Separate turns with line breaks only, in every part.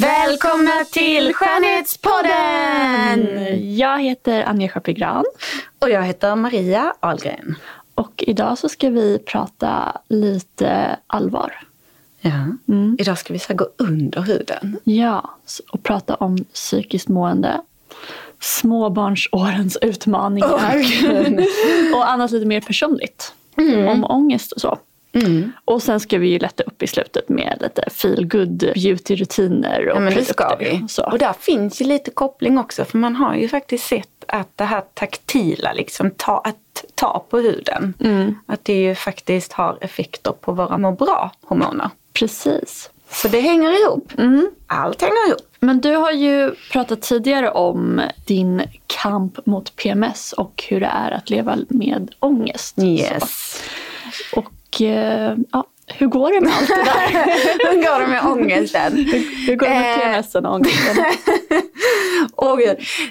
Välkomna till Skönhetspodden!
Jag heter Anja Schappegran.
Och jag heter Maria Ahlgren.
Och idag så ska vi prata lite allvar.
Ja, mm. idag ska vi så gå under huden.
Ja, och prata om psykiskt mående. Småbarnsårens utmaningar. Oh, och annat lite mer personligt. Mm. Om ångest och så. Mm. Och sen ska vi ju lätta upp i slutet med lite feel good beauty-rutiner och
ja, men det ska vi. Och, och där finns ju lite koppling också för man har ju faktiskt sett att det här taktila, liksom ta, att ta på huden, mm. att det ju faktiskt har effekter på våra må bra-hormoner.
Precis.
Så det hänger ihop. Mm. Allt hänger ihop.
Men du har ju pratat tidigare om din kamp mot PMS och hur det är att leva med ångest.
Yes.
Så. Och Eh, ja, hur går det med allt det där?
hur går det med ångesten?
hur, hur går det med PMSen och ångesten?
oh,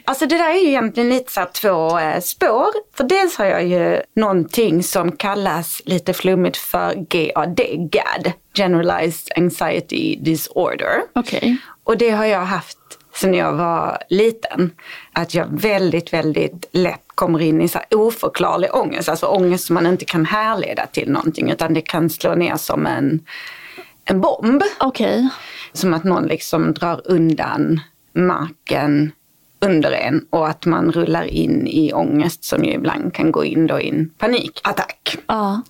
Alltså det där är ju egentligen lite så två eh, spår. För dels har jag ju någonting som kallas lite flummigt för GAD, GAD, Generalized Anxiety Disorder.
Okay.
Och det har jag haft sen jag var liten. Att jag väldigt, väldigt lätt kommer in i så oförklarlig ångest. Alltså ångest som man inte kan härleda till någonting utan det kan slå ner som en, en bomb.
Okay.
Som att någon liksom drar undan marken under en och att man rullar in i ångest som ju ibland kan gå in då i en panikattack.
Ja.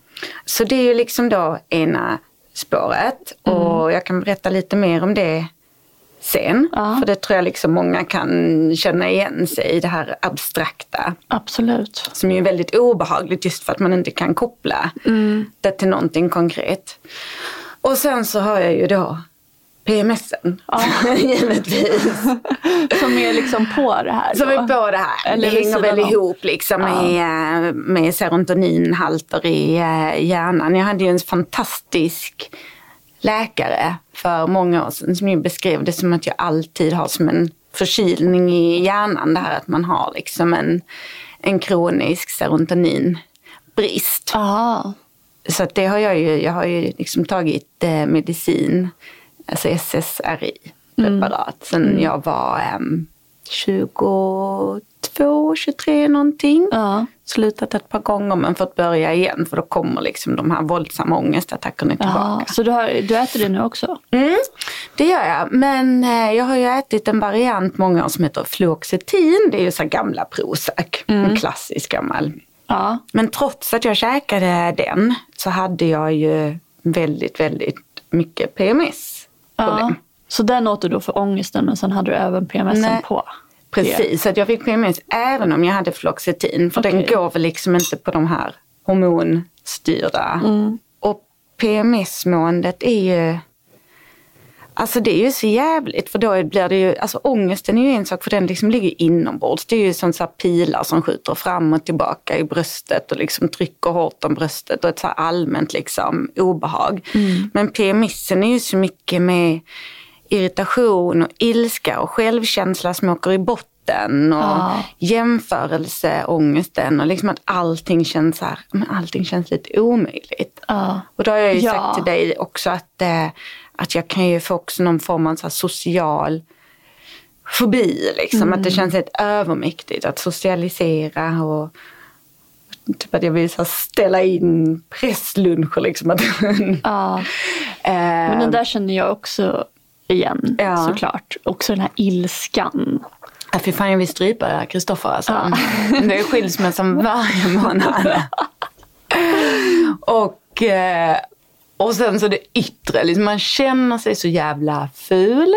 Så det är ju liksom då ena spåret mm. och jag kan berätta lite mer om det sen. Ja. För det tror jag liksom många kan känna igen sig i det här abstrakta.
Absolut.
Som är väldigt obehagligt just för att man inte kan koppla mm. det till någonting konkret. Och sen så har jag ju då PMSen, ja. givetvis.
Som är liksom på det här? Då.
Som är på det här. Eller det hänger väl ihop liksom ja. med, med serotoninhalter i eh, hjärnan. Jag hade ju en fantastisk läkare för många år sedan som beskrev det som att jag alltid har som en förkylning i hjärnan. Det här att man har liksom en, en kronisk serotoninbrist.
Aha.
Så att det har jag ju, jag har ju liksom tagit eh, medicin, alltså SSRI-preparat, mm. sen mm. jag var eh, 22, 23 någonting.
Ja.
Slutat ett par gånger men fått börja igen för då kommer liksom de här våldsamma ångestattackerna tillbaka.
Ja, så du, har, du äter det nu också?
Mm, det gör jag. Men eh, jag har ju ätit en variant många år som heter Fluoxetin. Det är ju så gamla Prozac, mm. en klassisk gammal.
Ja.
Men trots att jag käkade den så hade jag ju väldigt, väldigt mycket PMS.
Ja. Så den åt du då för ångesten men sen hade du även PMSen Nej. på?
Precis, så att jag fick PMS även om jag hade Fluoxetin. För okay. den går väl liksom inte på de här hormonstyrda.
Mm.
Och PMS-måendet är ju Alltså det är ju så jävligt för då blir det ju, alltså ångesten är ju en sak för den liksom ligger inombords. Det är ju som så pilar som skjuter fram och tillbaka i bröstet och liksom trycker hårt om bröstet och ett så allmänt liksom obehag.
Mm.
Men PMSen är ju så mycket med irritation och ilska och självkänsla som åker i botten och ja. jämförelseångesten och liksom att allting känns, här, allting känns lite omöjligt.
Ja.
Och då har jag ju ja. sagt till dig också att, eh, att jag kan ju få också någon form av så social fobi. Liksom. Mm. Att det känns helt övermäktigt att socialisera och typ att jag vill så ställa in pressluncher liksom.
ja. Men den där känner jag också igen ja. såklart. Också den här ilskan.
Ja, fy fan jag vill strypa Kristoffer alltså. Ja. Det är skilsmässan varje månad. och, eh, och sen så det yttre, liksom man känner sig så jävla ful.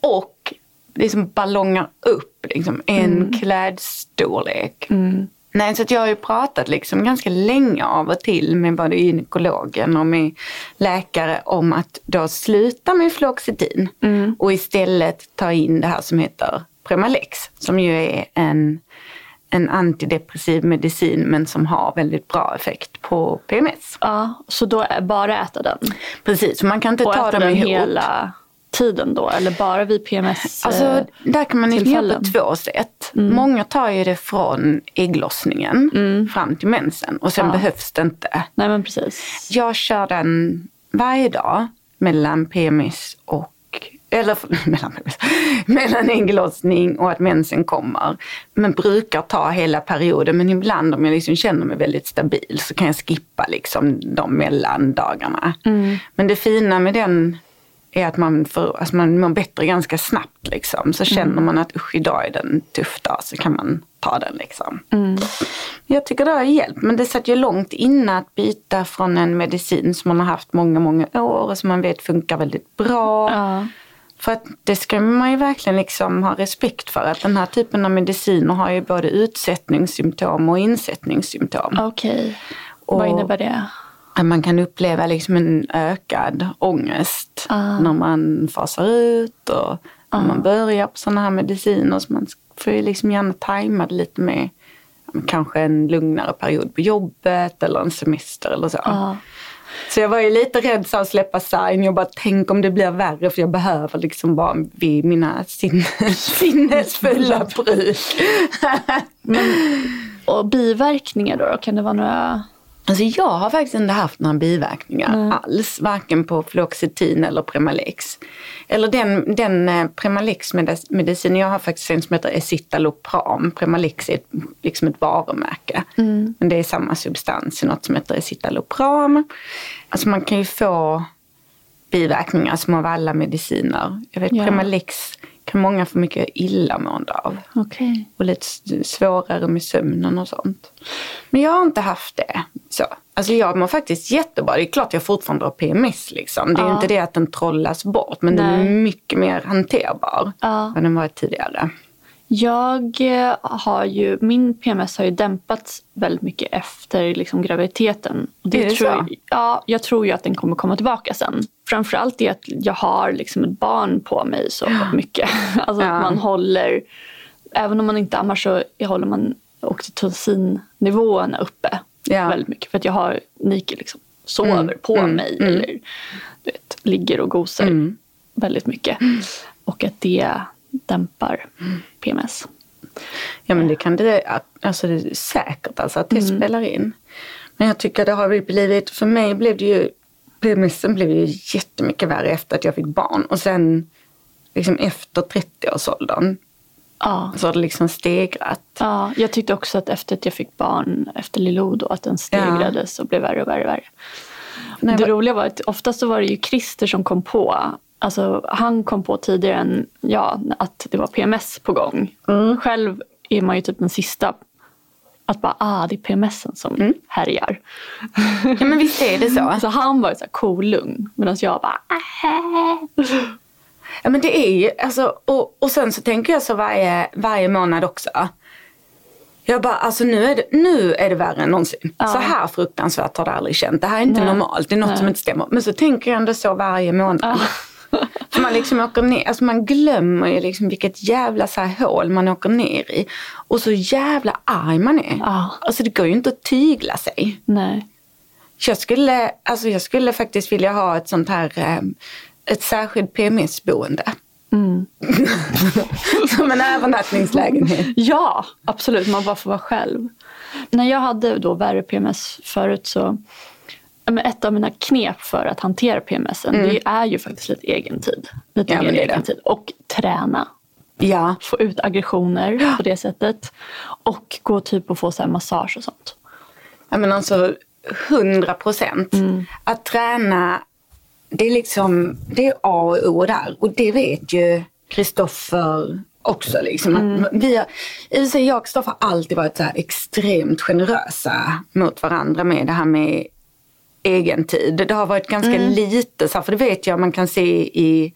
Och liksom ballongar upp liksom, en mm. klädstorlek. Mm. Nej, så jag har ju pratat liksom ganska länge av och till med både gynekologen och med läkare om att då sluta med fluoxetin mm. och istället ta in det här som heter Premalex som ju är en, en antidepressiv medicin men som har väldigt bra effekt på PMS.
Ja, så då bara äta den?
Precis, så man kan inte
och
ta dem
den
ihop.
hela tiden då eller bara vid PMS?
Alltså där kan man göra på två sätt. Mm. Många tar ju det från ägglossningen mm. fram till mensen och sen ja. behövs det inte.
Nej men precis.
Jag kör den varje dag mellan PMS och eller mellan, mellan ägglossning och att mensen kommer. Men brukar ta hela perioden. Men ibland om jag liksom känner mig väldigt stabil så kan jag skippa liksom de mellandagarna. Mm. Men det fina med den är att man, får, alltså man mår bättre ganska snabbt. Liksom. Så känner mm. man att usch idag är den tuff dag så kan man ta den. Liksom. Mm. Jag tycker det har hjälpt men det satt ju långt innan att byta från en medicin som man har haft många, många år och som man vet funkar väldigt bra. Ja. För att det ska man ju verkligen liksom ha respekt för att den här typen av mediciner har ju både utsättningssymptom och insättningssymptom.
Okej, okay. vad innebär det?
Att man kan uppleva liksom en ökad ångest ah. när man fasar ut och när man ah. börjar på sådana här mediciner. Så man får ju liksom gärna tajma det lite med kanske en lugnare period på jobbet eller en semester eller så. Ah. Så jag var ju lite rädd så att släppa sign. Jag bara, tänk om det blir värre för jag behöver liksom vara vid mina sinnesfulla bruk.
Men, och biverkningar då, då? Kan det vara några
Alltså jag har faktiskt inte haft några biverkningar mm. alls, varken på fluoxetin eller Premalex. Eller den, den eh, Premalex-medicinen, jag har faktiskt en som heter Escitalopram. Premalex är ett, liksom ett varumärke. Mm. Men det är samma substans i något som heter Escitalopram. Alltså man kan ju få biverkningar som av alla mediciner. Jag vet ja. Premalex kan många få mycket illamående av.
Okay.
Och lite svårare med sömnen och sånt. Men jag har inte haft det. Så. Alltså jag mår faktiskt jättebra. Det är klart jag fortfarande har PMS liksom. Det är ja. inte det att den trollas bort men Nej. den är mycket mer hanterbar ja. än den var tidigare.
Jag eh, har ju, min PMS har ju dämpats väldigt mycket efter liksom graviditeten.
det det
tror
så?
Jag, ja, jag tror ju att den kommer komma tillbaka sen. Framförallt det att jag har liksom ett barn på mig så mycket. Alltså ja. att man håller, även om man inte ammar så håller man oxytocinnivåerna uppe ja. väldigt mycket. För att jag har Nike liksom sover mm. på mm. mig mm. eller vet, ligger och gosar mm. väldigt mycket. Och att det dämpar PMS.
Ja men det kan det, alltså det är säkert alltså att det mm. spelar in. Men jag tycker det har blivit, för mig blev det ju, PMSen blev ju jättemycket värre efter att jag fick barn. Och sen liksom efter 30-årsåldern ja. så har det liksom stegrat.
Ja, jag tyckte också att efter att jag fick barn efter Lilodo att den stegrades ja. och blev värre och värre och värre. Nej, det roliga var att oftast så var det ju Christer som kom på Alltså, han kom på tidigare än jag att det var PMS på gång. Mm. Själv är man ju typ den sista att bara, ah det är PMSen som mm. härjar.
Ja men visst är det så.
Så han var så cool lugn medan jag bara, äh.
Ja men det är ju, alltså, och, och sen så tänker jag så varje, varje månad också. Jag bara, alltså nu är det, nu är det värre än någonsin. Ja. Så här fruktansvärt har det aldrig känt. Det här är inte Nej. normalt, det är något Nej. som inte stämmer. Men så tänker jag ändå så varje månad. Ja. För man liksom åker ner, alltså man glömmer ju liksom vilket jävla så här hål man åker ner i. Och så jävla arg man är.
Ja.
Alltså det går ju inte att tygla sig.
Nej.
Jag skulle, alltså jag skulle faktiskt vilja ha ett sånt här, eh, ett särskilt PMS-boende. Mm. Som en övernattningslägenhet.
Ja, absolut. Man bara får vara själv. När jag hade då värre PMS förut så ett av mina knep för att hantera PMS mm. det är ju faktiskt lite egen tid. Lite ja, mer egen tid. Och träna.
Ja.
Få ut aggressioner ja. på det sättet. Och gå typ och få så massage och sånt.
Ja men alltså 100 procent. Mm. Att träna, det är liksom, det är A och O där. Och det vet ju Kristoffer också. Liksom. Mm. vi har, jag och Kristoffer har alltid varit så extremt generösa mot varandra med det här med egen tid. Det har varit ganska mm. lite, så här, för det vet jag man kan se i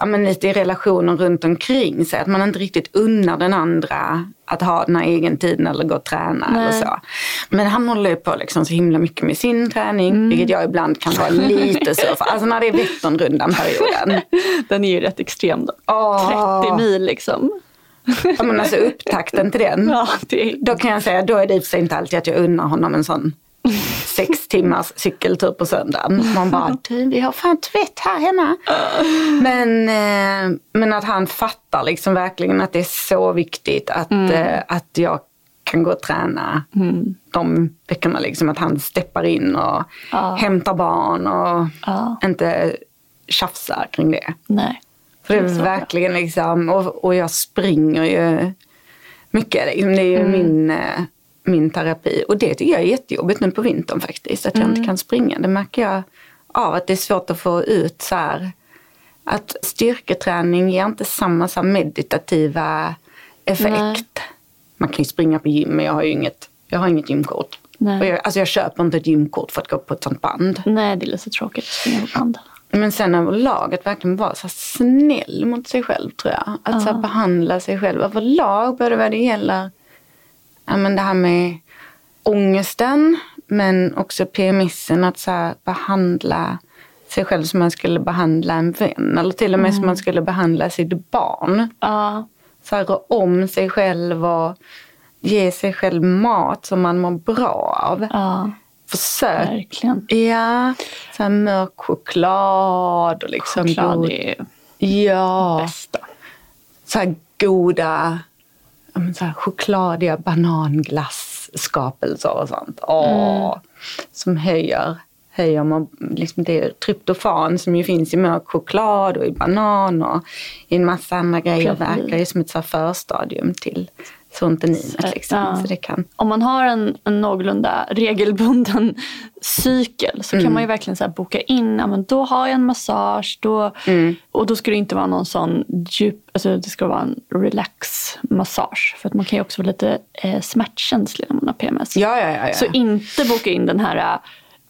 ja, men lite i relationer runt omkring sig. Att man inte riktigt unnar den andra att ha den här egen tiden eller gå och träna Nej. eller så. Men han håller ju på liksom så himla mycket med sin träning, mm. vilket jag ibland kan vara lite sur för. Alltså när det är Vätternrundan-perioden.
Den är ju rätt extrem då. Oh. 30 mil liksom.
Ja men alltså upptakten till den.
Ja, är...
Då kan jag säga, då är det i och för sig inte alltid att jag unnar honom en sån sex timmars cykeltur på söndagen. Man bara, du vi har fan tvätt här hemma. Men, eh, men att han fattar liksom verkligen att det är så viktigt att, mm. eh, att jag kan gå och träna mm. de veckorna. Liksom, att han steppar in och ja. hämtar barn och ja. inte tjafsar kring det.
Nej.
För det är, verkligen liksom, och, och jag springer ju mycket. Liksom. Det är ju mm. min eh, min terapi. Och det tycker jag är jättejobbigt nu på vintern faktiskt, att jag mm. inte kan springa. Det märker jag av att det är svårt att få ut så här, att styrketräning ger inte samma så meditativa effekt. Nej. Man kan ju springa på gym men jag har ju inget, jag har inget gymkort. Nej. Jag, alltså jag köper inte ett gymkort för att gå på ett sånt band.
Nej, det är lite tråkigt att springa på band.
Men sen överlag att verkligen vara så snäll mot sig själv tror jag. Att uh. så behandla sig själv överlag, både vad det gäller ja, men det här med ångesten men också PMSen att så behandla sig själv som man skulle behandla en vän eller till och med mm. som man skulle behandla sitt barn.
Ja.
Så här, rå om sig själv och ge sig själv mat som man mår bra av.
Ja.
Försök.
Verkligen.
Ja, så här mörk choklad och liksom
choklad god. är
ja.
bästa.
Så här goda så här, chokladiga bananglassskapelser och sånt. Åh, mm. Som höjer, höjer man, liksom det tryptofan som ju finns i mörk choklad och i banan och i en massa andra grejer verkar ju som ett så förstadium till serotoninet. Liksom. Ja. Så det kan...
Om man har en, en någorlunda regelbunden cykel så mm. kan man ju verkligen så boka in, ja, men då har jag en massage då, mm. och då ska det inte vara någon sån djup, alltså det ska vara en relax-massage. För att man kan ju också vara lite eh, smärtkänslig när man har PMS.
Ja, ja, ja.
Så inte boka in den här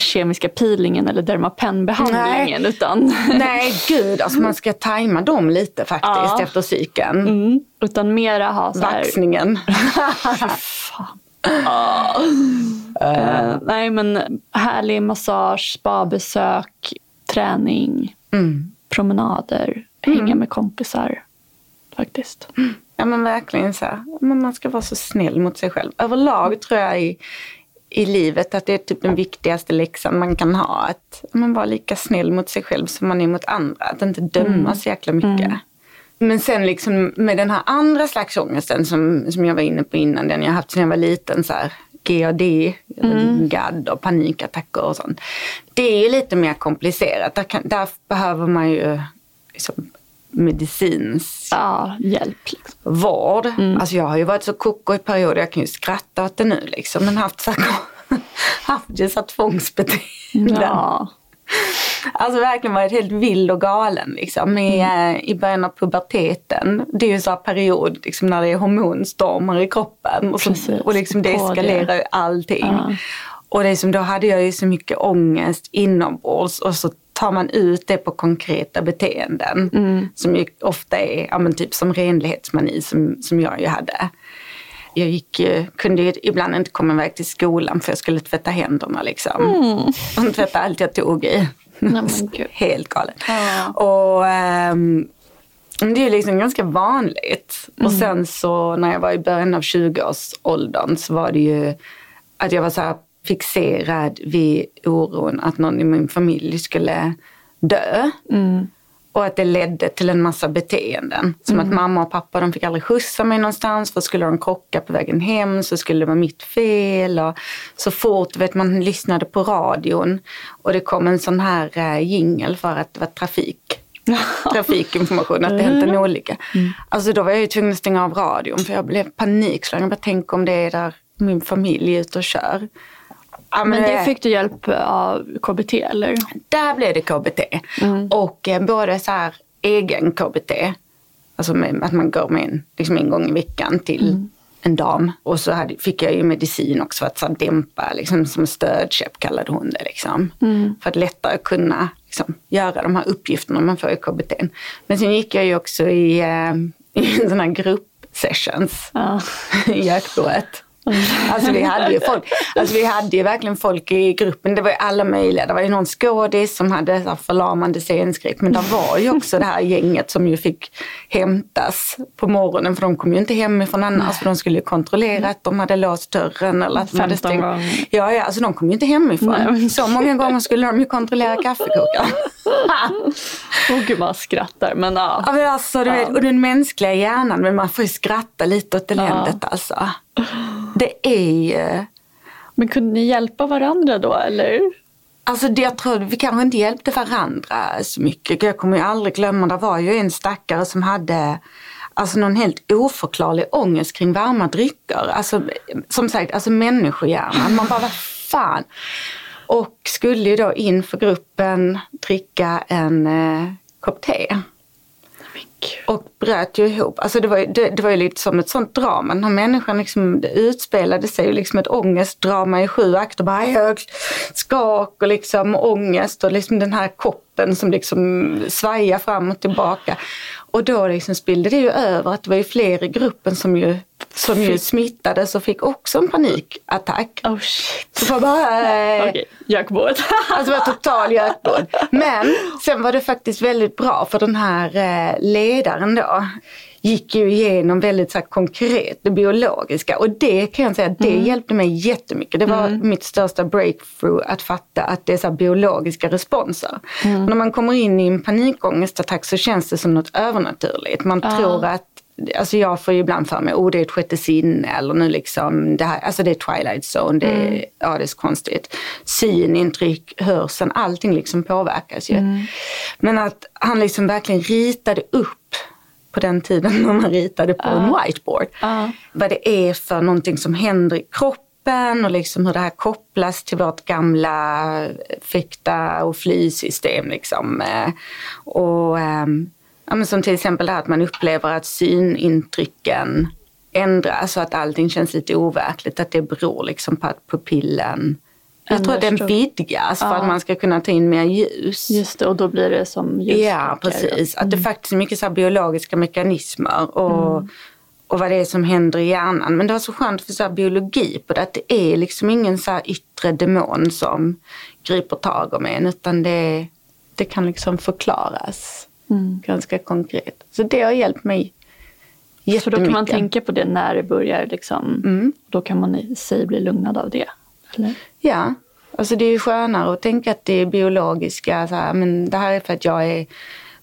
kemiska peelingen eller dermapenbehandlingen. Nej. Utan...
Nej, gud. Alltså man ska tajma dem lite faktiskt ja. efter cykeln.
Mm. Utan mera ha så här...
Vaxningen.
ah. uh, nej men härlig massage, spabesök, träning,
mm.
promenader, mm. hänga med kompisar. Faktiskt.
Ja men verkligen så här. Man ska vara så snäll mot sig själv. Överlag tror jag i, i livet att det är typ den viktigaste läxan man kan ha. Att man vara lika snäll mot sig själv som man är mot andra. Att inte döma mm. så jäkla mycket. Mm. Men sen liksom med den här andra slags ångesten som, som jag var inne på innan, den jag haft sedan jag var liten, så här, GAD, mm. GAD och panikattacker och sånt. Det är lite mer komplicerat. Där, kan, där behöver man ju liksom medicinsk
ja, hjälp. Liksom.
Vård. Mm. Alltså jag har ju varit så koko i perioder, jag kan ju skratta åt det nu liksom, men haft, så, haft så tvångsbeteenden. Ja. Alltså verkligen varit helt vild och galen liksom i, mm. Eh, i början av puberteten. Det är ju så här period liksom, när det är hormonstormar i kroppen och, så, och liksom det eskalerar ju allting. Ja. Och det som, då hade jag ju så mycket ångest inombords och så tar man ut det på konkreta beteenden.
Mm.
Som ju ofta är ja, men typ som renlighetsmani som, som jag ju hade. Jag gick, kunde ju ibland inte komma iväg till skolan för jag skulle tvätta händerna liksom.
Mm.
Och tvätta allt jag tog i.
Nej,
Helt galet.
Ja.
Och, um, det är liksom ganska vanligt. Mm. Och sen så när jag var i början av 20-årsåldern så var det ju att jag var så här fixerad vid oron att någon i min familj skulle dö.
Mm.
Och att det ledde till en massa beteenden. Som mm. att mamma och pappa de fick aldrig skjutsa mig någonstans för skulle de krocka på vägen hem så skulle det vara mitt fel. Och så fort vet man lyssnade på radion och det kom en sån här äh, jingel för att det var trafik. trafikinformation, att det hänt en olycka. Mm. Alltså då var jag ju tvungen att stänga av radion för jag blev panikslagen. Jag bara tänk om det är där min familj är ute och kör.
Ja, men, det fick du hjälp av KBT eller?
Där blev det KBT. Mm. Och eh, både så här egen KBT, alltså med, att man går med en, liksom en gång i veckan till mm. en dam. Och så hade, fick jag ju medicin också för att så här, dämpa, liksom, som stödköp kallade hon det. Liksom. Mm. För att lättare kunna liksom, göra de här uppgifterna man får i KBT. Men sen gick jag ju också i, eh, i sån här gruppsessions ja. i Gökboet. Alltså vi hade ju folk, alltså vi hade ju verkligen folk i gruppen. Det var ju alla möjliga. Det var ju någon skådis som hade så förlamande scenskräck. Men det var ju också det här gänget som ju fick hämtas på morgonen. För de kom ju inte hemifrån annars. För de skulle ju kontrollera att de hade låst dörren. Eller att de hade stängt. Ja, ja, alltså de kom ju inte hemifrån. Nej. Så många gånger skulle de ju kontrollera kaffekokaren.
Åh oh, gud, man skrattar. Men ja.
ja men alltså, du ja. vet, och den mänskliga hjärnan. Men man får ju skratta lite åt eländet ja. alltså. Det är ju...
Men kunde ni hjälpa varandra då eller?
Alltså det, jag tror vi kanske inte hjälpte varandra så mycket. Jag kommer ju aldrig glömma, det var ju en stackare som hade alltså någon helt oförklarlig ångest kring varma drycker. Alltså, som sagt, alltså människohjärnan. Man bara, vad fan. Och skulle ju då inför gruppen dricka en eh, kopp te. Och bröt ju ihop. Alltså det var ju, det, det var ju lite som ett sånt drama. Den här människan liksom, det utspelade sig ju liksom ett ångestdrama i sju akter. Bara högt skak och liksom ångest och liksom den här koppen som liksom svajar fram och tillbaka. Och då liksom spillde det ju över att det var ju fler i gruppen som ju, som ju smittades och fick också en panikattack.
Oh shit.
Så bara...
Eh, Okej, okay. gökbåt.
alltså var total gökbåt. Men sen var det faktiskt väldigt bra för den här eh, ledaren då gick ju igenom väldigt så här, konkret det biologiska och det kan jag säga, det mm. hjälpte mig jättemycket. Det var mm. mitt största breakthrough att fatta att det är så biologiska responser. Mm. När man kommer in i en panikångestattack så känns det som något övernaturligt. Man ah. tror att Alltså jag får ju ibland för mig, oh det är ett sjätte sinne eller nu liksom, det här, alltså det är twilight zone, det är, mm. ja det är så konstigt. Synintryck, hörseln, allting liksom påverkas ju. Mm. Men att han liksom verkligen ritade upp på den tiden när man ritade på uh. en whiteboard. Uh. Vad det är för någonting som händer i kroppen och liksom hur det här kopplas till vårt gamla fäkta och flysystem. Liksom. Eh, och, ja, men som till exempel det här att man upplever att synintrycken ändras så att allting känns lite overkligt. Att det beror liksom på att pupillen jag tror att den vidgas för att man ska kunna ta in mer ljus.
Just det, och då blir det som
ljusstråkar. Ja, precis. Mm. Att det mm. faktiskt är mycket så biologiska mekanismer och, mm. och vad det är som händer i hjärnan. Men det var så skönt att förstå biologi på det. Att det är liksom ingen så yttre demon som griper tag om en utan det, det kan liksom förklaras mm. ganska konkret. Så det har hjälpt mig jättemycket. Så
då kan man tänka på det när det börjar liksom. Mm. Då kan man i sig bli lugnad av det. Eller?
Ja, alltså det är ju skönare att tänka att det är biologiska, så här, men det här är för att jag är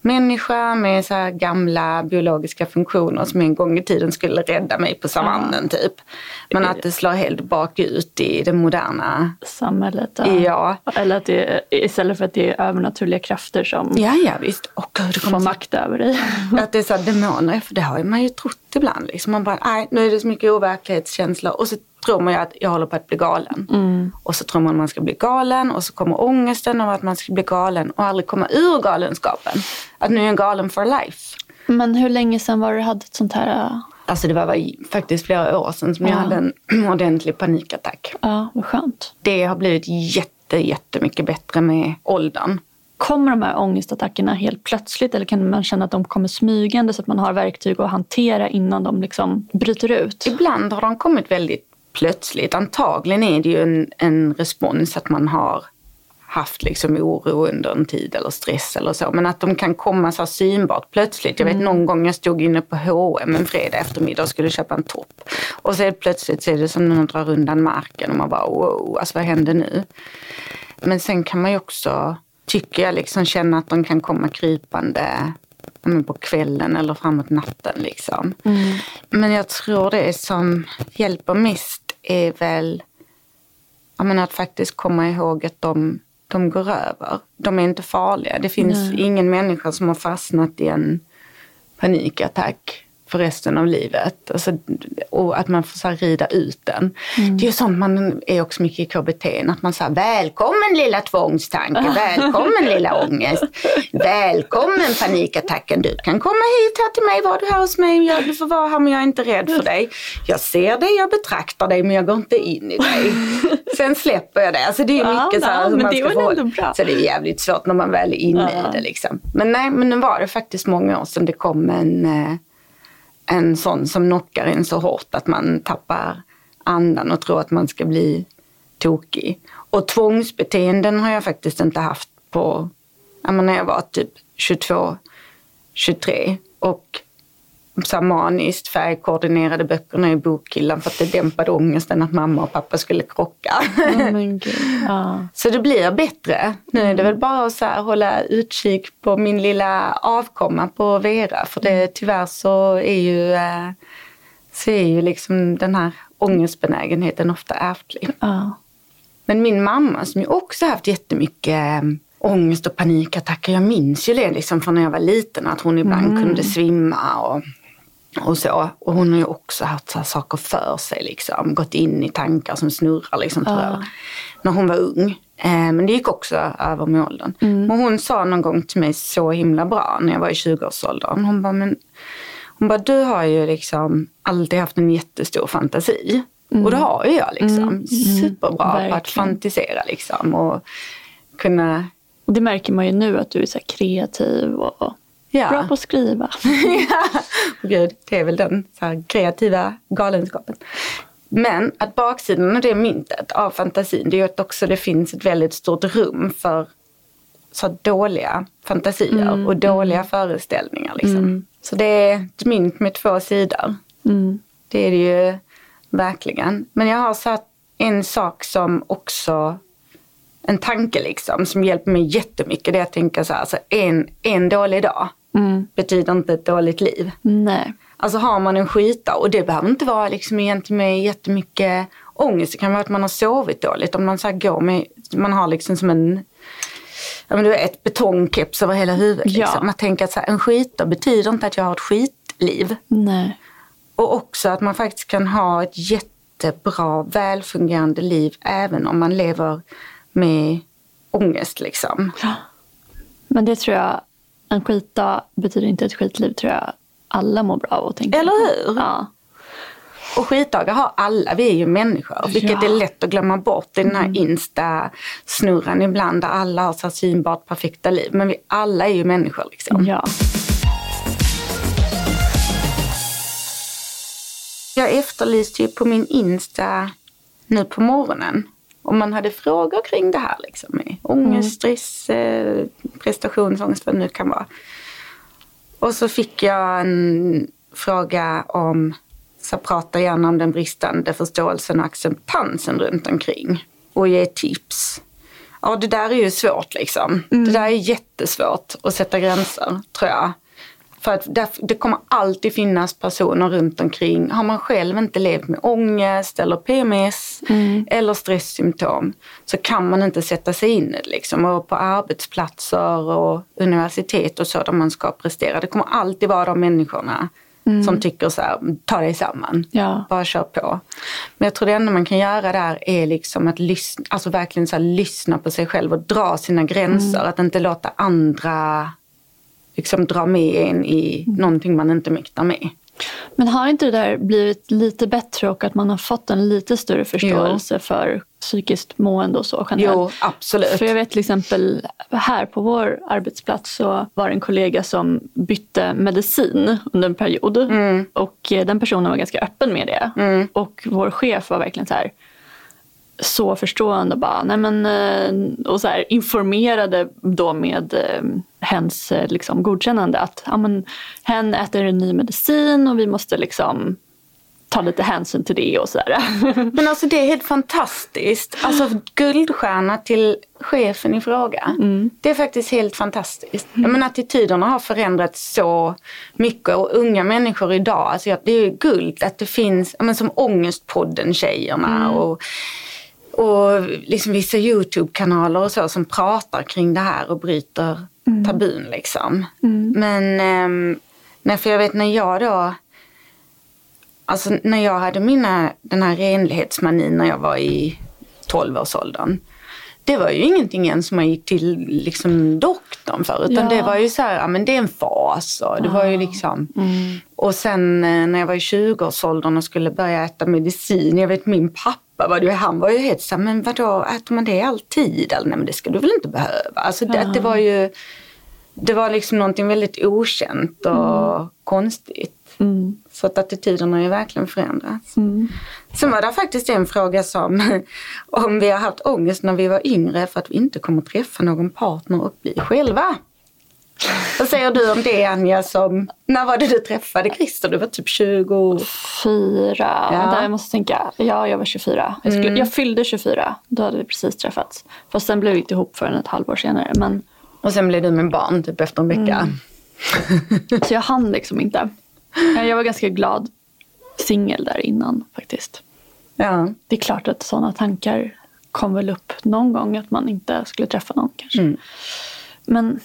människa med så här gamla biologiska funktioner som en gång i tiden skulle rädda mig på savannen typ. Men att det slår helt bakut i det moderna
samhället. Ja.
ja.
Eller att det är, istället för att det är övernaturliga krafter som
ja, ja, visst. Oh,
God, får makt över dig.
att det är så här demoner, för det har man ju trott ibland. Liksom. Man bara, nej nu är det så mycket overklighetskänslor och så tror man ju att jag håller på att bli galen. Mm. Och så tror man att man ska bli galen och så kommer ångesten av att man ska bli galen och aldrig komma ur galenskapen. Att nu är jag galen for life.
Men hur länge sedan var du hade ett sånt här? Äh?
Alltså det var, var faktiskt flera år sedan som ja. jag hade en ordentlig panikattack.
Ja, vad skönt.
Det har blivit jätte, jättemycket bättre med åldern.
Kommer de här ångestattackerna helt plötsligt eller kan man känna att de kommer smygande så att man har verktyg att hantera innan de liksom bryter ut?
Ibland har de kommit väldigt plötsligt. Antagligen är det ju en, en respons att man har haft liksom oro under en tid eller stress eller så. Men att de kan komma så synbart plötsligt. Jag vet mm. någon gång jag stod inne på H&M en fredag eftermiddag och skulle köpa en topp. Och så plötsligt så är det som när någon drar undan marken och man bara wow, alltså vad händer nu? Men sen kan man ju också, tycker jag, liksom känna att de kan komma krypande på kvällen eller framåt natten. Liksom. Mm. Men jag tror det som hjälper mest är väl menar, att faktiskt komma ihåg att de, de går över. De är inte farliga. Det finns Nej. ingen människa som har fastnat i en panikattack för resten av livet. Alltså, och att man får så rida ut den. Mm. Det är ju sånt man är också mycket i KBT, att man säger välkommen lilla tvångstanke, välkommen lilla ångest, välkommen panikattacken, du kan komma hit här till mig, var du här hos mig, ja, du får vara här men jag är inte rädd för dig. Jag ser dig, jag betraktar dig men jag går inte in i dig. Sen släpper jag det. Alltså det är mycket ja, så här man ska förhålla Så det är jävligt svårt när man väl är inne ja. i det liksom. Men nej, men nu var det faktiskt många år sedan det kom en eh, en sån som knockar en så hårt att man tappar andan och tror att man ska bli tokig. Och tvångsbeteenden har jag faktiskt inte haft på, när jag var typ 22, 23. Och så maniskt färgkoordinerade böckerna i bokhyllan för att det dämpade ångesten att mamma och pappa skulle krocka. Oh ah. Så det blir bättre. Nu är det väl bara att så hålla utkik på min lilla avkomma på Vera för det, tyvärr så är ju, eh, så är ju liksom den här ångestbenägenheten ofta ärftlig. Ah. Men min mamma som ju också haft jättemycket eh, ångest och panikattacker. Jag minns ju det liksom från när jag var liten att hon ibland mm. kunde svimma och och så. Och hon har ju också haft så saker för sig, liksom. gått in i tankar som snurrar liksom, jag. När hon var ung. Eh, men det gick också över med åldern. Mm. Men hon sa någon gång till mig så himla bra när jag var i 20-årsåldern. Hon bara, men hon bara, du har ju liksom alltid haft en jättestor fantasi. Mm. Och det har ju jag liksom. Mm. Superbra mm. på att fantisera liksom. Och kunna...
Det märker man ju nu att du är så kreativ och Ja. Bra på att skriva.
ja, gud, det är väl den kreativa galenskapen. Men att baksidan av det myntet, av fantasin, det är att också det finns ett väldigt stort rum för så dåliga fantasier mm, och dåliga mm. föreställningar. Liksom. Mm. Så det är ett mynt med två sidor. Mm. Det är det ju verkligen. Men jag har satt en sak som också en tanke liksom som hjälper mig jättemycket. Det är att tänka så här, alltså en, en dålig dag mm. betyder inte ett dåligt liv.
Nej.
Alltså har man en skitdag och det behöver inte vara liksom egentligen med jättemycket ångest. Det kan vara att man har sovit dåligt. Om man så går med, man har liksom som en ja, men du vet, ett betongkeps över hela huvudet. Liksom. Ja. Man tänker att så här, en skitdag betyder inte att jag har ett skitliv.
Nej.
Och också att man faktiskt kan ha ett jättebra, välfungerande liv även om man lever med ångest. Liksom. Ja.
Men det tror jag en skitdag betyder inte ett skitliv tror jag alla mår bra av att tänka
Eller hur? Ja. Och skitdagar har alla, vi är ju människor. Vilket ja. är lätt att glömma bort i den här mm. insta-snurran ibland där alla har så synbart perfekta liv. Men vi alla är ju människor liksom.
Ja.
Jag efterlyste ju på min Insta nu på morgonen om man hade frågor kring det här. Liksom, med ångest, mm. stress, eh, prestationsångest, vad det nu kan vara. Och så fick jag en fråga om, så prata gärna om den bristande förståelsen och acceptansen runt omkring och ge tips. Ja, det där är ju svårt liksom. Mm. Det där är jättesvårt att sätta gränser, tror jag. För att det kommer alltid finnas personer runt omkring. Har man själv inte levt med ångest eller PMS mm. eller stresssymptom så kan man inte sätta sig in i det. Liksom. Och på arbetsplatser och universitet och så där man ska prestera. Det kommer alltid vara de människorna mm. som tycker så här, ta dig samman, ja. bara kör på. Men jag tror det enda man kan göra där är liksom att lyssna, alltså verkligen så här, lyssna på sig själv och dra sina gränser. Mm. Att inte låta andra liksom dra med en i någonting man inte mäktar med.
Men har inte det där blivit lite bättre och att man har fått en lite större förståelse jo. för psykiskt mående och så generellt?
Jo, absolut.
För jag vet till exempel här på vår arbetsplats så var det en kollega som bytte medicin under en period. Mm. Och eh, den personen var ganska öppen med det. Mm. Och vår chef var verkligen så här så förstående och bara, nej men, eh, och så här, informerade då med eh, hens eh, liksom, godkännande att ja, men, hen äter en ny medicin och vi måste liksom ta lite hänsyn till det och sådär.
Men alltså det är helt fantastiskt. Alltså guldstjärna till chefen i fråga. Mm. Det är faktiskt helt fantastiskt. Mm. Menar, attityderna har förändrats så mycket och unga människor idag, alltså det är guld att det finns, men som Ångestpodden-tjejerna mm. och och liksom vissa YouTube-kanaler och så som pratar kring det här och bryter mm. tabun liksom. Mm. Men, eh, nej, för jag vet när jag då Alltså när jag hade mina, den här renlighetsmanin när jag var i 12-årsåldern. Det var ju ingenting ens som man gick till liksom, doktorn för. Utan ja. det var ju så här, ja men det är en fas. Och, det var ju liksom. Mm. och sen eh, när jag var i 20-årsåldern och skulle börja äta medicin. Jag vet min pappa det, han var ju helt så här, men vadå äter man det alltid? Nej men det ska du väl inte behöva. Alltså det, det var ju, det var liksom någonting väldigt okänt och mm. konstigt. Mm. Så att attityderna har ju verkligen förändrats. Mm. Sen var det faktiskt en fråga som om vi har haft ångest när vi var yngre för att vi inte kommer träffa någon partner och bli själva. Vad säger du om det Anja? Som, när var det du träffade Christer? Du var typ 24?
Ja. Där jag måste tänka. Ja, jag var 24. Jag, skulle, mm. jag fyllde 24. Då hade vi precis träffats. Fast sen blev vi inte ihop förrän ett halvår senare. Men...
Och sen blev du med barn typ efter en vecka.
Mm. Så jag hann liksom inte. Jag var ganska glad singel där innan faktiskt. Ja. Det är klart att sådana tankar kom väl upp någon gång att man inte skulle träffa någon kanske. Mm. Men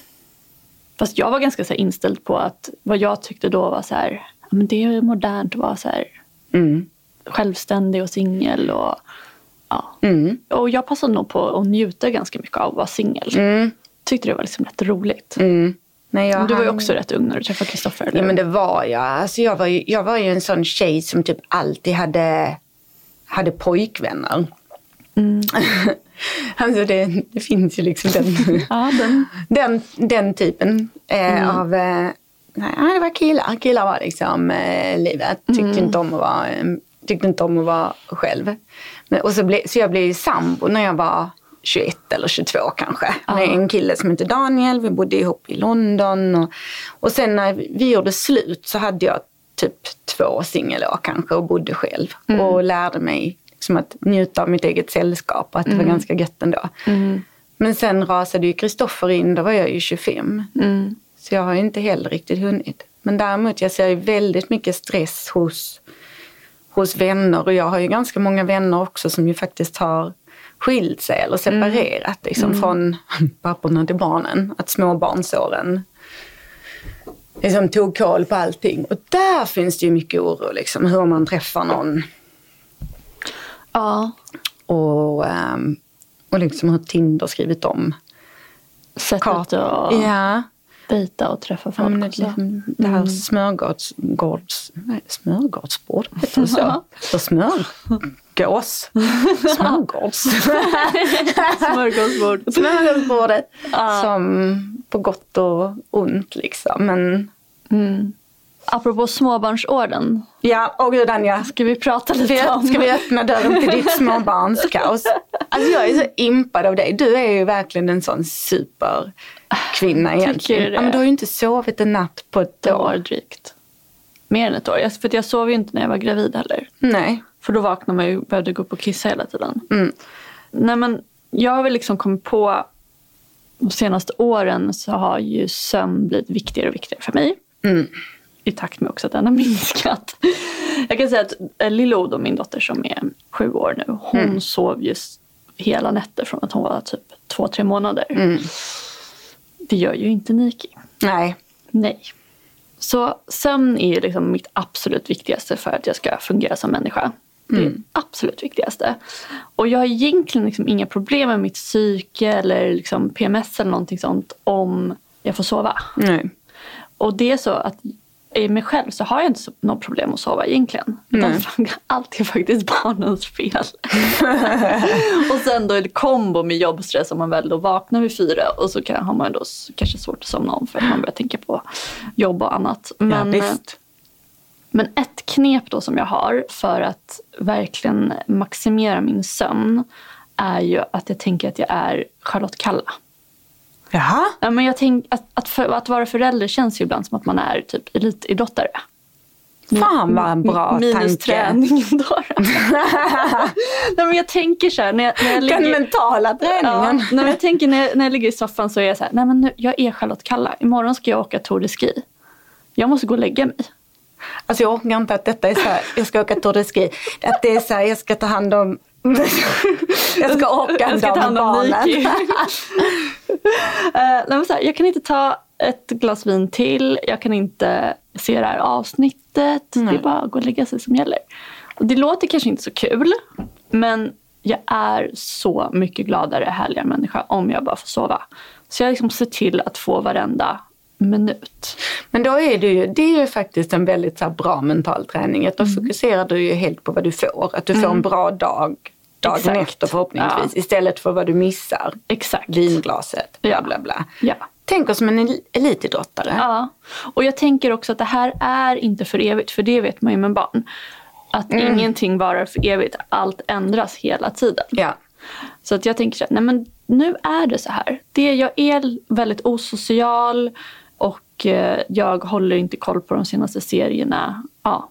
fast jag var ganska så inställd på att vad jag tyckte då var så här, men det är modernt att vara så här, mm. självständig och singel. Och, ja. Mm. och jag passade nog på att njuta ganska mycket av att vara singel. Mm. Tyckte det var liksom rätt roligt. Mm. Nej, jag du var ju också rätt ung när du träffade Kristoffer.
Ja men det var jag. Alltså, jag, var ju, jag var ju en sån tjej som typ alltid hade, hade pojkvänner. Mm. alltså det, det, finns ju liksom den, ja, den. den, den typen eh, mm. av eh, Nej, det var killar. Killar var liksom eh, livet. Tyckte, mm. inte om att vara, tyckte inte om att vara själv. Men, och så, ble, så jag blev sambo när jag var 21 eller 22 kanske. Ja. Med en kille som heter Daniel. Vi bodde ihop i London. Och, och sen när vi gjorde slut så hade jag typ två singelår kanske och bodde själv. Mm. Och lärde mig liksom att njuta av mitt eget sällskap och att det mm. var ganska gött ändå. Mm. Men sen rasade ju Kristoffer in, då var jag ju 25. Mm. Så jag har inte heller riktigt hunnit. Men däremot jag ser ju väldigt mycket stress hos, hos vänner och jag har ju ganska många vänner också som ju faktiskt har skilt sig eller separerat mm. liksom, mm. från papporna till barnen. Att småbarnsåren liksom, tog koll på allting. Och där finns det ju mycket oro, liksom, hur man träffar någon. Ja. Och, um, och liksom hur Tinder skrivit om.
Sättet att ja. dejta och träffa folk. Ja, det, liksom,
det här mm. smörgårds... Nej, smörgårdsbord, heter det så? För smör, Gås. Smörgårds.
Smörgåsbord.
Smörgåsbordet. Ah. Som på gott och ont liksom. Men...
Mm. Apropå småbarnsorden.
Ja, åh gud Anja.
Ska vi prata lite
om... Ska vi öppna dörren till ditt småbarnskaos? Alltså jag är så impad av dig. Du är ju verkligen en sån superkvinna egentligen. Ja, men du har ju inte sovit en natt på ett år.
drygt. Mer än ett år. För jag sov ju inte när jag var gravid heller.
Nej.
För då vaknade man ju och behövde gå upp och kissa hela tiden. Mm. Nej men jag har väl liksom kommit på de senaste åren så har ju sömn blivit viktigare och viktigare för mig. Mm. I takt med också att den har minskat. Jag kan säga att eh, Lilo, då, min dotter som är sju år nu, hon mm. sov just hela nätter från att hon var typ två, tre månader. Mm. Det gör ju inte Niki.
Nej.
Nej. Så sömn är ju liksom mitt absolut viktigaste för att jag ska fungera som människa. Det är mm. absolut viktigaste. Och jag har egentligen liksom inga problem med mitt psyke eller liksom PMS eller någonting sånt om jag får sova.
Nej.
Och det är så att i mig själv så har jag inte något problem att sova egentligen. Utan allt är faktiskt barnens fel. och sen då är det kombo med jobbstress om man väl då vaknar vid fyra och så kan, har man då kanske svårt att somna om för att man börjar tänka på jobb och annat. Men, ja, men ett knep då som jag har för att verkligen maximera min sömn är ju att jag tänker att jag är Charlotte Kalla.
Jaha?
Ja, men jag tänk, att, att, för, att vara förälder känns ju ibland som att man är typ elitidrottare.
Fan vad en bra
Minus tanke. träningen då. nej, men jag tänker så här, när jag, när jag ligger,
Den mentala träningen.
Ja, när jag tänker när jag, när jag ligger i soffan så är jag så här, nej men nu, jag är Charlotte Kalla. Imorgon ska jag åka Tour de Ski. Jag måste gå och lägga mig.
Alltså jag orkar inte att detta är så här, jag ska åka Tour de Ski. Att det är så här, jag ska ta hand om jag ska åka en dag med barnen.
uh, här, jag kan inte ta ett glas vin till. Jag kan inte se det här avsnittet. Mm. Det är bara att gå och lägga sig som gäller. Och det låter kanske inte så kul men jag är så mycket gladare, härligare människa om jag bara får sova. Så jag liksom ser till att få varenda minut.
Men då är det ju, det är ju faktiskt en väldigt så bra mental träning. Att då mm. fokuserar du ju helt på vad du får. Att du mm. får en mm. bra dag dagen Exakt. efter förhoppningsvis. Ja. Istället för vad du missar.
Exakt.
Vinglaset, bla bla bla.
Ja.
Tänk oss som en elitidrottare.
Ja, och jag tänker också att det här är inte för evigt, för det vet man ju med barn. Att mm. ingenting varar för evigt, allt ändras hela tiden.
Ja.
Så att jag tänker så här, nej men nu är det så här. Det, jag är väldigt osocial och eh, jag håller inte koll på de senaste serierna. Ja.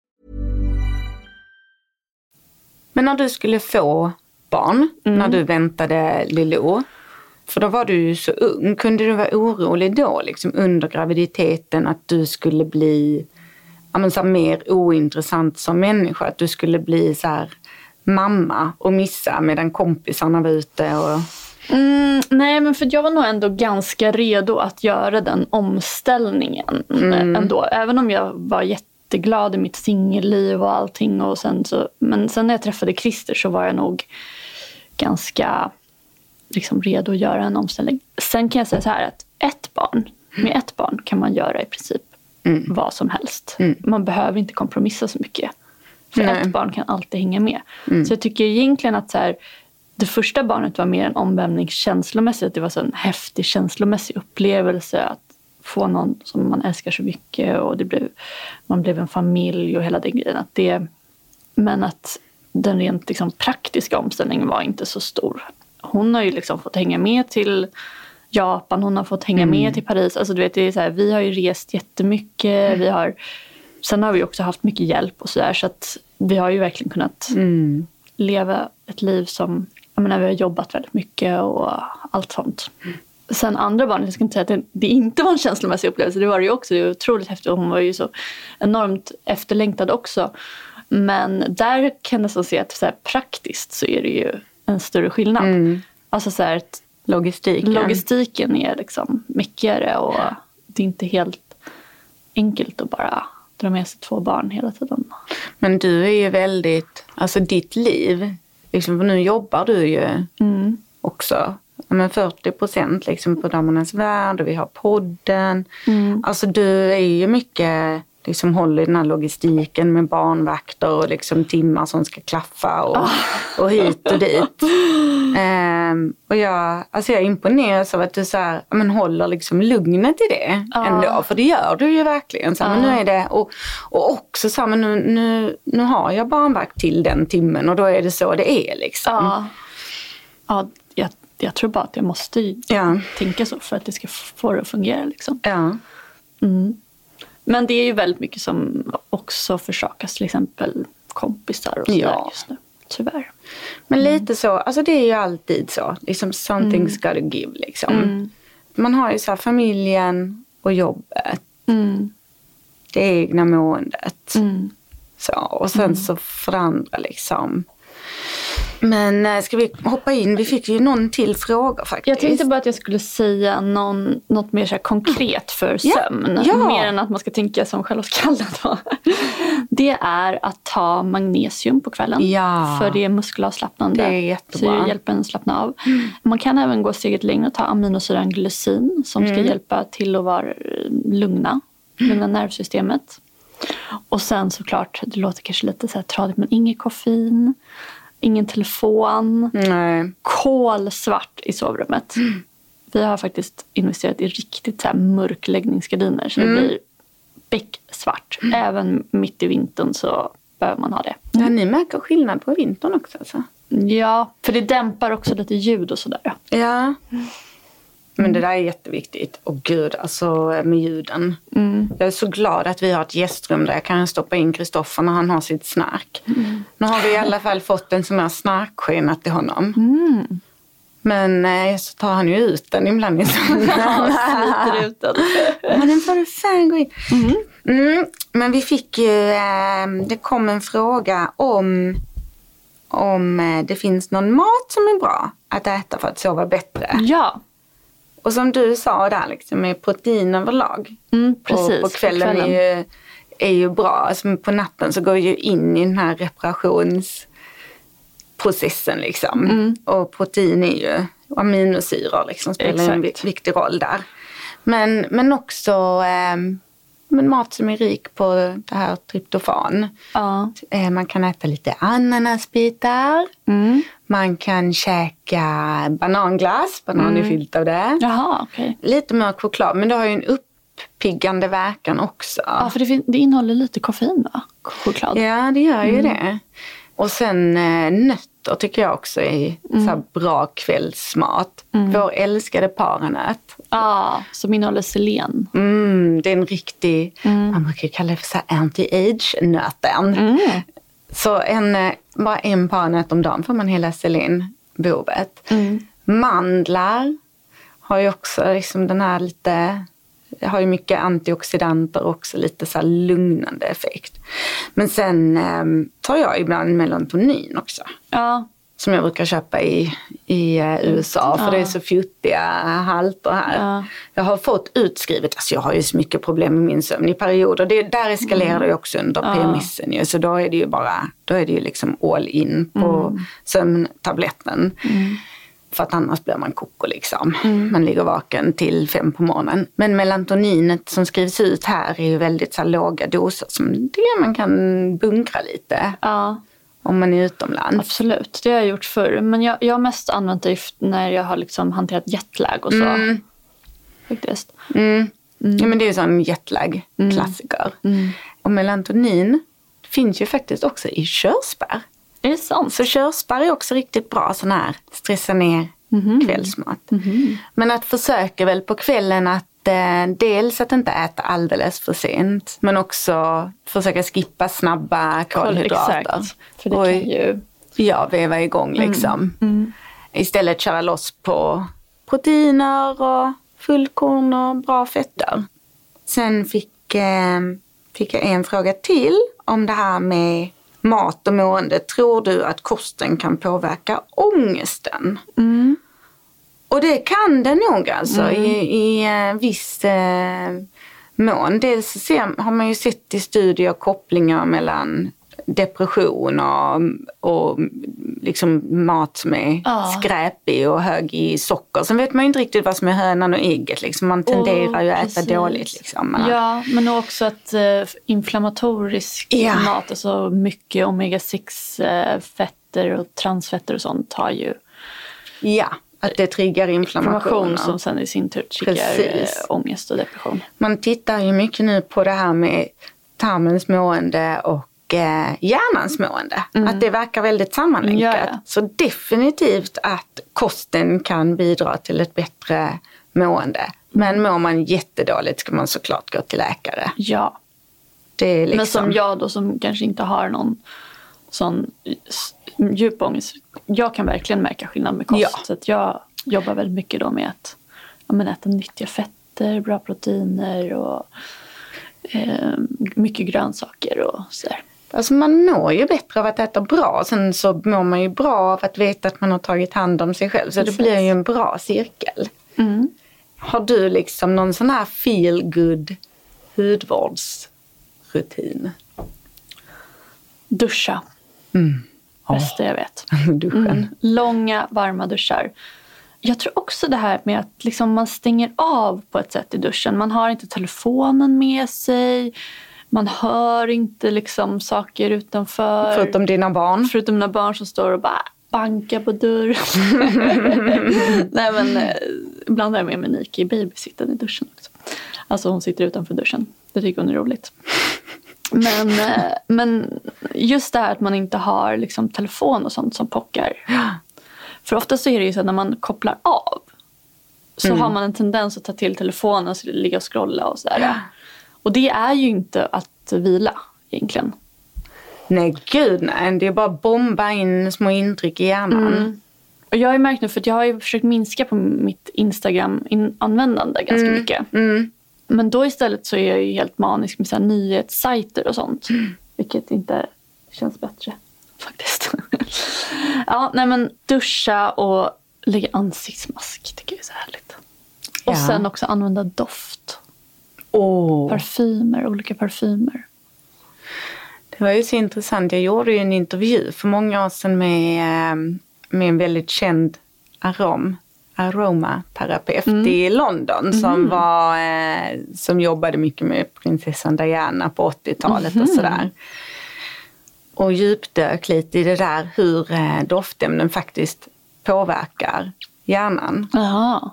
Men när du skulle få barn, mm. när du väntade Lilo, för då var du ju så ung. Kunde du vara orolig då, liksom under graviditeten, att du skulle bli men, så mer ointressant som människa? Att du skulle bli så här mamma och missa medan kompisarna var ute? Och...
Mm, nej, men för jag var nog ändå ganska redo att göra den omställningen mm. ändå. Även om jag var jätteglad i mitt singelliv och allting. Och sen så, men sen när jag träffade Christer så var jag nog ganska liksom redo att göra en omställning. Sen kan jag säga så här att ett barn, med ett barn kan man göra i princip mm. vad som helst. Mm. Man behöver inte kompromissa så mycket. För Nej. ett barn kan alltid hänga med. Mm. Så jag tycker egentligen att så här, det första barnet var mer en omvälvning känslomässigt. Det var så en häftig känslomässig upplevelse att få någon som man älskar så mycket och det blev, man blev en familj och hela den grejen. Att det, men att den rent liksom praktiska omställningen var inte så stor. Hon har ju liksom fått hänga med till Japan, hon har fått hänga mm. med till Paris. Alltså du vet, det är så här, vi har ju rest jättemycket. Mm. Vi har Sen har vi också haft mycket hjälp och sådär så att vi har ju verkligen kunnat mm. leva ett liv som, jag menar vi har jobbat väldigt mycket och allt sånt. Mm. Sen andra barnet, jag ska inte säga att det, det, inte var en känslomässig upplevelse, det var det ju också. Det var otroligt häftigt och hon var ju så enormt efterlängtad också. Men där kan jag nästan se att så här, praktiskt så är det ju en större skillnad. Mm. Alltså så här,
logistiken.
logistiken är liksom myckigare och det är inte helt enkelt att bara dra med sig två barn hela tiden.
Men du är ju väldigt, alltså ditt liv, liksom, för nu jobbar du ju mm. också men 40 procent liksom på Damernas Värld och vi har podden. Mm. Alltså du är ju mycket liksom håller i den här logistiken med barnvakter och liksom timmar som ska klaffa och, oh. och hit och dit. Um, och jag, alltså jag imponeras av att du så här, men håller liksom lugnet i det oh. ändå. För det gör du ju verkligen. Så, oh. men nu är det, och, och också så här, men nu, nu, nu har jag barnvakt till den timmen och då är det så det är liksom.
Ja jag, tror bara att jag måste ja. tänka så för att det ska få det att fungera. Liksom.
Ja.
Mm. Men det är ju väldigt mycket som också försakas, till exempel kompisar och sådär ja. just nu. Tyvärr.
Men mm. lite så, alltså det är ju alltid så. Liksom something's mm. gotta give liksom. Mm. Man har ju så familjen och jobbet.
Mm.
Det egna måendet.
Mm.
Så, och sen mm. så för andra liksom men eh, ska vi hoppa in? Vi fick ju någon till fråga faktiskt.
Jag tänkte bara att jag skulle säga någon, något mer så konkret för sömn. Ja. Ja. Mer än att man ska tänka som Charlotte Kalla Det är att ta magnesium på kvällen.
Ja.
För det är muskelavslappnande.
Det är jättebra.
Så det hjälper en att slappna av. Mm. Man kan även gå steget längre och ta aminosyran glycin som mm. ska hjälpa till att vara eh, lugna. Lugna nervsystemet. Och sen såklart, det låter kanske lite så här tradigt men inget koffein ingen telefon.
Nej.
Kolsvart i sovrummet. Mm. Vi har faktiskt investerat i riktigt så här mörkläggningsgardiner så mm. det blir becksvart. Mm. Även mitt i vintern så behöver man ha det.
Ja, ni märker skillnad på vintern också alltså?
Ja, för det dämpar också lite ljud och sådär.
Ja. Men det där är jätteviktigt. Och gud, alltså med ljuden.
Mm.
Jag är så glad att vi har ett gästrum där jag kan stoppa in Kristoffer när han har sitt snark.
Mm.
Nu har vi i alla fall fått en sån här snarkskena till honom.
Mm.
Men eh, så tar han ju ut den ibland i
sliter ut den.
Men den får du fan gå in.
Mm.
Mm. Men vi fick ju, eh, det kom en fråga om om eh, det finns någon mat som är bra att äta för att sova bättre.
Ja.
Och som du sa där, liksom, med protein överlag.
Mm, precis,
på, på kvällen, på kvällen. Är, ju, är ju bra. Alltså, på natten så går ju in i den här reparationsprocessen. Liksom.
Mm.
Och protein är ju aminosyror, liksom, spelar Exakt. en viktig roll där. Men, men också eh, men mat som är rik på det här tryptofan.
Ja.
Eh, man kan äta lite ananasbitar.
Mm.
Man kan käka bananglass, banan mm. är fyllt av det.
Jaha, okay.
Lite mörk choklad, men det har ju en uppiggande verkan också.
Ja, för det, det innehåller lite koffein va? Choklad.
Ja, det gör ju mm. det. Och sen eh, nötter tycker jag också är mm. så bra kvällsmat. Mm. Vår älskade paranöt.
Ja, som innehåller selen.
Mm, det är en riktig, mm. man brukar kalla det för anti-age-nöten.
Mm.
Så en, eh, bara en paranöt om dagen får man hela selenbehovet.
Mm.
Mandlar har ju också liksom den här lite har ju mycket antioxidanter också, lite så lugnande effekt. Men sen eh, tar jag ibland melatonin också.
Ja.
Som jag brukar köpa i, i uh, USA för ja. det är så fjuttiga halter här.
Ja.
Jag har fått utskrivet, alltså jag har ju så mycket problem med min sömn i perioder. Det, där eskalerar mm. det också under ja. PMSen ju. Så då är det ju bara, då är det ju liksom all in på mm. sömntabletten.
Mm.
För att annars blir man koko liksom.
Mm.
Man ligger vaken till fem på morgonen. Men melatoninet som skrivs ut här är ju väldigt så låga doser som det man kan bunkra lite.
Ja.
Om man är utomlands.
Absolut, det har jag gjort förr. Men jag, jag har mest använt det när jag har liksom hanterat jetlag och så.
Mm.
Faktiskt.
Mm. Mm. Ja men det är ju sån jetlag-klassiker.
Mm. mm.
Och melatonin finns ju faktiskt också i körsbär.
Är det sant?
Så körsbär är också riktigt bra sån här stressa ner
mm.
kvällsmat.
Mm.
Men att försöka väl på kvällen att dels att inte äta alldeles för sent men också försöka skippa snabba kolhydrater.
Exakt. För det kan ju...
Ja, veva igång
mm.
liksom.
Mm.
Istället köra loss på proteiner och fullkorn och bra fetter. Sen fick, eh, fick jag en fråga till om det här med mat och mående. Tror du att kosten kan påverka ångesten?
Mm.
Och det kan det nog alltså mm. i, i uh, viss uh, mån. Dels ser, har man ju sett i studier kopplingar mellan depression och, och liksom mat som är
ja.
skräpig och hög i socker. Sen vet man ju inte riktigt vad som är hönan och ägget. Liksom. Man tenderar oh, ju att äta dåligt. Liksom.
Ja, men också att uh, inflammatorisk
ja.
mat, alltså mycket omega-6 uh, fetter och transfetter och sånt har ju
Ja, att det triggar inflammation. Inflammation
som sen i sin tur triggar Precis. ångest och depression.
Man tittar ju mycket nu på det här med tarmens mående och eh, hjärnans mående.
Mm.
Att det verkar väldigt sammanlänkat.
Ja, ja.
Så definitivt att kosten kan bidra till ett bättre mående. Men mår man jättedåligt ska man såklart gå till läkare.
Ja.
Liksom...
Men som jag då som kanske inte har någon sån djup ångest. Jag kan verkligen märka skillnad med kost.
Ja.
Så att jag jobbar väldigt mycket då med att ja, men äta nyttiga fetter, bra proteiner och eh, mycket grönsaker och sådär.
Alltså man mår ju bättre av att äta bra. Sen så mår man ju bra av att veta att man har tagit hand om sig själv. Så Precis. det blir ju en bra cirkel. Mm. Har du liksom någon sån här feel good hudvårdsrutin?
Duscha. Mm. Bästa jag vet.
Duschen. Mm.
Långa varma duschar. Jag tror också det här med att liksom man stänger av på ett sätt i duschen. Man har inte telefonen med sig. Man hör inte liksom saker utanför.
Förutom dina barn?
Förutom mina barn som står och bara bankar på dörren. Nej men eh, ibland har jag med mig Nike i babysitten i duschen också. Alltså hon sitter utanför duschen. Det tycker hon är roligt. Men, eh, men just det här att man inte har liksom telefon och sånt som pockar. För ofta så är det ju så att när man kopplar av så mm. har man en tendens att ta till telefonen och ligga och scrolla och sådär. Och det är ju inte att vila egentligen.
Nej gud nej, det är bara att bomba in små intryck i hjärnan. Mm.
Och jag har ju märkt nu, för jag har ju försökt minska på mitt Instagram-användande ganska mm. mycket. Mm. Men då istället så är jag ju helt manisk med så här nyhetssajter och sånt. Mm. Vilket inte känns bättre faktiskt. ja, nej men duscha och lägga ansiktsmask tycker jag är så härligt. Och ja. sen också använda doft. Oh. Parfymer, olika parfymer.
Det var ju så intressant. Jag gjorde ju en intervju för många år sedan med, eh, med en väldigt känd arom, aromaterapeut mm. i London mm. som, var, eh, som jobbade mycket med prinsessan Diana på 80-talet mm. och sådär. Och djupdök lite i det där hur eh, doftämnen faktiskt påverkar hjärnan.
Jaha.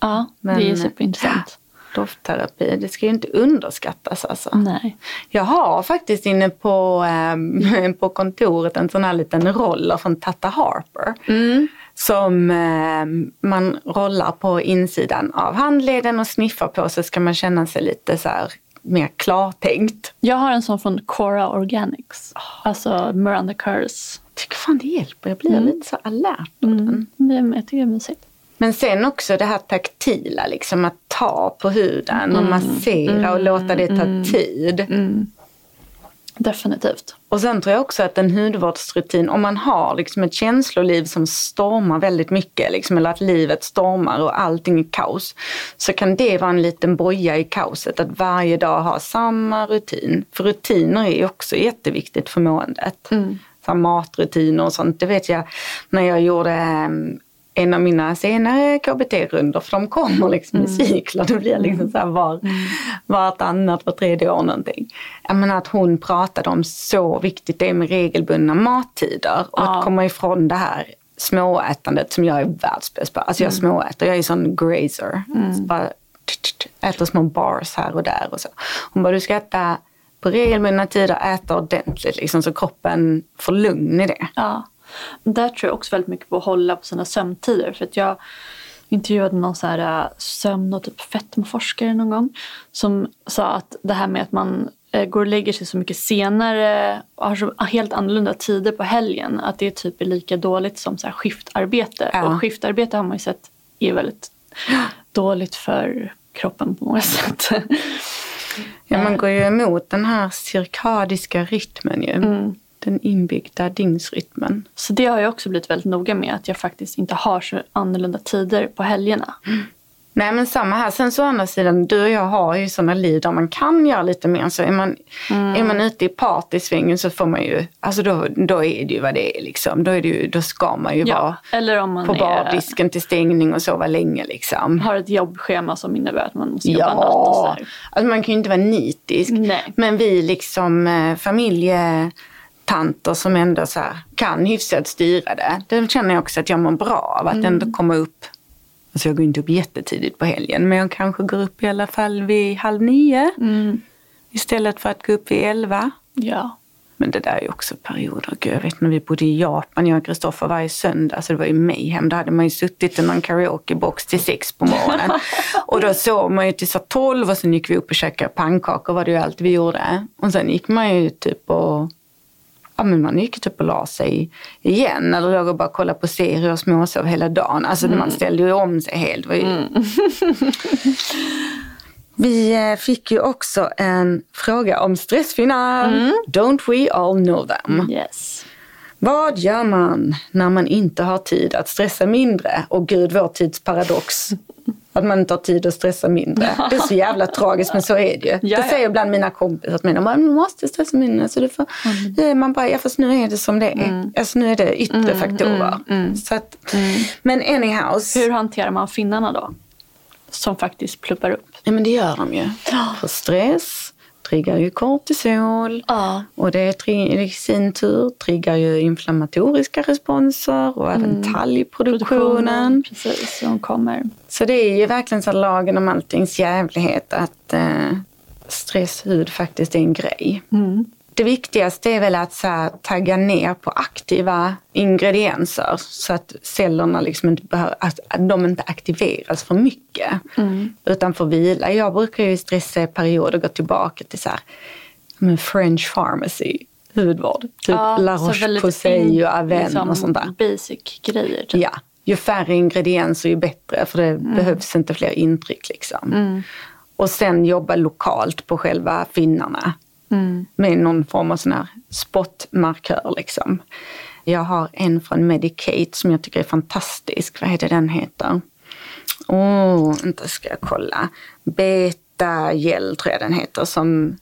Ja, Men, det är superintressant.
Doftterapi, det ska ju inte underskattas alltså.
Nej.
Jag har faktiskt inne på, eh, på kontoret en sån här liten roller från Tata Harper. Mm. Som eh, man rollar på insidan av handleden och sniffar på så ska man känna sig lite så här mer klartänkt.
Jag har en sån från Cora Organics. Oh. Alltså Miranda Kerrs.
Jag tycker fan det hjälper. Jag blir mm. lite så alert
av mm. den. Jag tycker det är mysigt.
Men sen också det här taktila, liksom att ta på huden och mm. massera och låta det ta mm. tid.
Mm. Definitivt.
Och sen tror jag också att en hudvårdsrutin, om man har liksom ett känsloliv som stormar väldigt mycket, liksom, eller att livet stormar och allting är kaos, så kan det vara en liten boja i kaoset, att varje dag ha samma rutin. För rutiner är också jätteviktigt för måendet. Mm. Så matrutiner och sånt, det vet jag när jag gjorde ehm, en av mina senare KBT-rundor, för de kommer liksom mm. i cykler. Det blir liksom så här var, mm. vartannat, var tredje år någonting. Jag menar att hon pratade om så viktigt det är med regelbundna mattider och ja. att komma ifrån det här småätandet som jag är världsbäst på. Alltså jag mm. småäter, jag är sån grazer. Mm. bara äter små bars här och där och så. Hon bara, du ska äta på regelbundna tider, äta ordentligt liksom så kroppen får lugn i det.
Ja. Där tror jag också väldigt mycket på att hålla på sina sömntider. För att jag intervjuade någon så här äh, sömn och typ fetmaforskare någon gång. Som sa att det här med att man äh, går och lägger sig så mycket senare och har så helt annorlunda tider på helgen. Att det typ är lika dåligt som så skiftarbete. Ja. Och skiftarbete har man ju sett är väldigt dåligt för kroppen på många sätt.
Ja, man går ju emot den här cirkadiska rytmen ju. Mm den inbyggda dygnsrytmen.
Så det har jag också blivit väldigt noga med, att jag faktiskt inte har så annorlunda tider på helgerna. Mm.
Nej men samma här. Sen så å andra sidan, du och jag har ju sådana liv där man kan göra lite mer. Så är man, mm. är man ute i partysvängen så får man ju, alltså då, då är det ju vad det är liksom. Då, är det ju, då ska man ju ja, vara
eller om man
på bardisken till stängning och sova länge liksom.
Har ett jobbschema som innebär att man måste jobba ja. natt och sådär.
Alltså man kan ju inte vara nitisk.
Nej.
Men vi liksom eh, familje tanter som ändå så kan hyfsat styra det. Det känner jag också att jag mår bra av. Att mm. ändå komma upp. Alltså jag går inte upp jättetidigt på helgen men jag kanske går upp i alla fall vid halv nio. Mm. Istället för att gå upp vid elva.
Ja.
Men det där är ju också perioder. Gud, jag vet när vi bodde i Japan, jag och Kristoffer varje söndag, så det var ju mayhem. Då hade man ju suttit i någon karaokebox till sex på morgonen. och då sov man ju till så tolv och sen gick vi upp och käkade pannkakor var det ju allt vi gjorde. Och sen gick man ju typ och ja, men man gick typ och la sig igen eller låg och bara kollade på serier och småsov hela dagen. Alltså mm. man ställde ju om sig helt. Ju... Mm. Vi eh, fick ju också en fråga om stressfinnar. Mm. Don't we all know them?
Yes.
Vad gör man när man inte har tid att stressa mindre? Och gud, vår tids paradox. Att man inte har tid att stressa mindre. Det är så jävla tragiskt men så är det ju. Det säger ibland mina kompisar till mig. Man måste stressa mindre. Så det får, mm. Man bara, ja fast nu är det som det är. Mm. Alltså nu är det yttre mm, faktorer. Mm, mm. Så att, mm. Men anyhow.
Hur hanterar man finnarna då? Som faktiskt pluppar upp.
Ja men det gör de ju. För stress triggar ju kortisol ja. och det i sin tur triggar ju inflammatoriska responser och även mm. talgproduktionen.
Precis, som kommer.
Så det är ju verkligen så lagen om alltings jävlighet att eh, stress, hud faktiskt är en grej. Mm det viktigaste är väl att så här, tagga ner på aktiva ingredienser så att cellerna liksom inte behöver, att de inte aktiveras för mycket mm. utan får vila. Jag brukar ju stressa i perioder gå tillbaka till så här, French pharmacy, hudvård. Typ ja, La Roche-Posay och Aven liksom och sånt där.
Basic grejer. Typ.
Ja, ju färre ingredienser ju bättre för det mm. behövs inte fler intryck liksom. Mm. Och sen jobba lokalt på själva finnarna. Mm. Med någon form av sån här spotmarkör liksom. Jag har en från Medicate som jag tycker är fantastisk. Vad heter den heter? Åh, oh, inte ska jag kolla. Beta gel tror jag den heter som,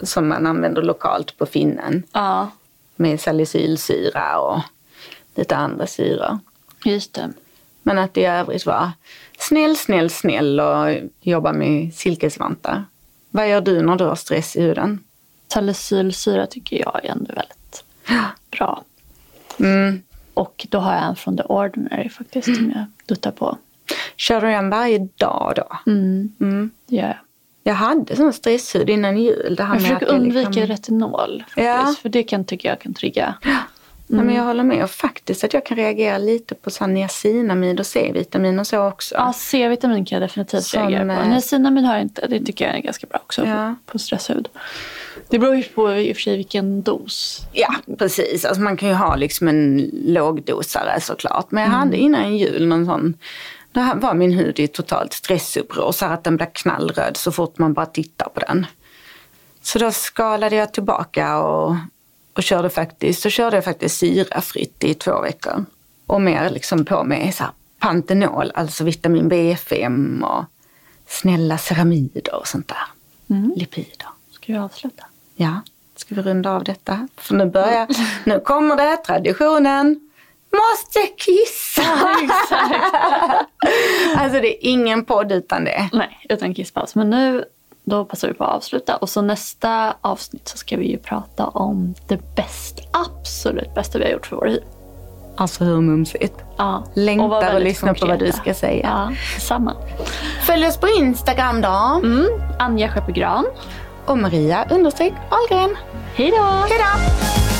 som man använder lokalt på finnen.
Ja.
Med salicylsyra och lite andra syror.
Just det.
Men att i övrigt vara snäll, snäll, snäll och jobba med silkesvantar. Vad gör du när du har stress i huden?
Salicylsyra tycker jag är ändå väldigt bra.
Mm.
Och då har jag en från The Ordinary faktiskt mm. som jag duttar på.
Kör du den varje dag då?
Mm,
mm.
det gör jag.
Jag hade sån stresshud innan jul.
Det jag försöker undvika liksom... retinol. Faktiskt, ja. För det kan tycka jag kan trigga.
Mm. men jag håller med. Och faktiskt att jag kan reagera lite på niacinamid och C-vitamin och så också.
Ja, C-vitamin kan jag definitivt Som, reagera på. Niacinamid har jag inte. Det tycker jag är ganska bra också ja. på stresshud. Det beror ju på i och för sig vilken dos.
Ja, precis. Alltså man kan ju ha liksom en lågdosare såklart. Men jag mm. hade innan jul någon sån då var min hud i totalt stressuppror så att den blev knallröd så fort man bara tittar på den. Så då skalade jag tillbaka och och körde faktiskt, så körde jag faktiskt syrafritt i två veckor. Och mer liksom på med så här Pantenol, alltså vitamin B5 och snälla ceramider och sånt där.
Mm.
Lipider.
Ska vi avsluta?
Ja, ska vi runda av detta? För nu börjar, nu kommer det, traditionen. Måste kissa! alltså det är ingen podd utan det.
Nej, utan kisspaus. Men nu då passar vi på att avsluta. Och så nästa avsnitt så ska vi ju prata om det bästa, absolut bästa vi har gjort för vår hy.
Alltså hur mumsigt.
Ja.
Längtar och, lyssnar på vad du ska säga.
Ja, samma.
Följ oss på Instagram då.
Mm. Anja Skeppegran.
Och Maria understreck Ahlgren.
Hej då!
Hej då!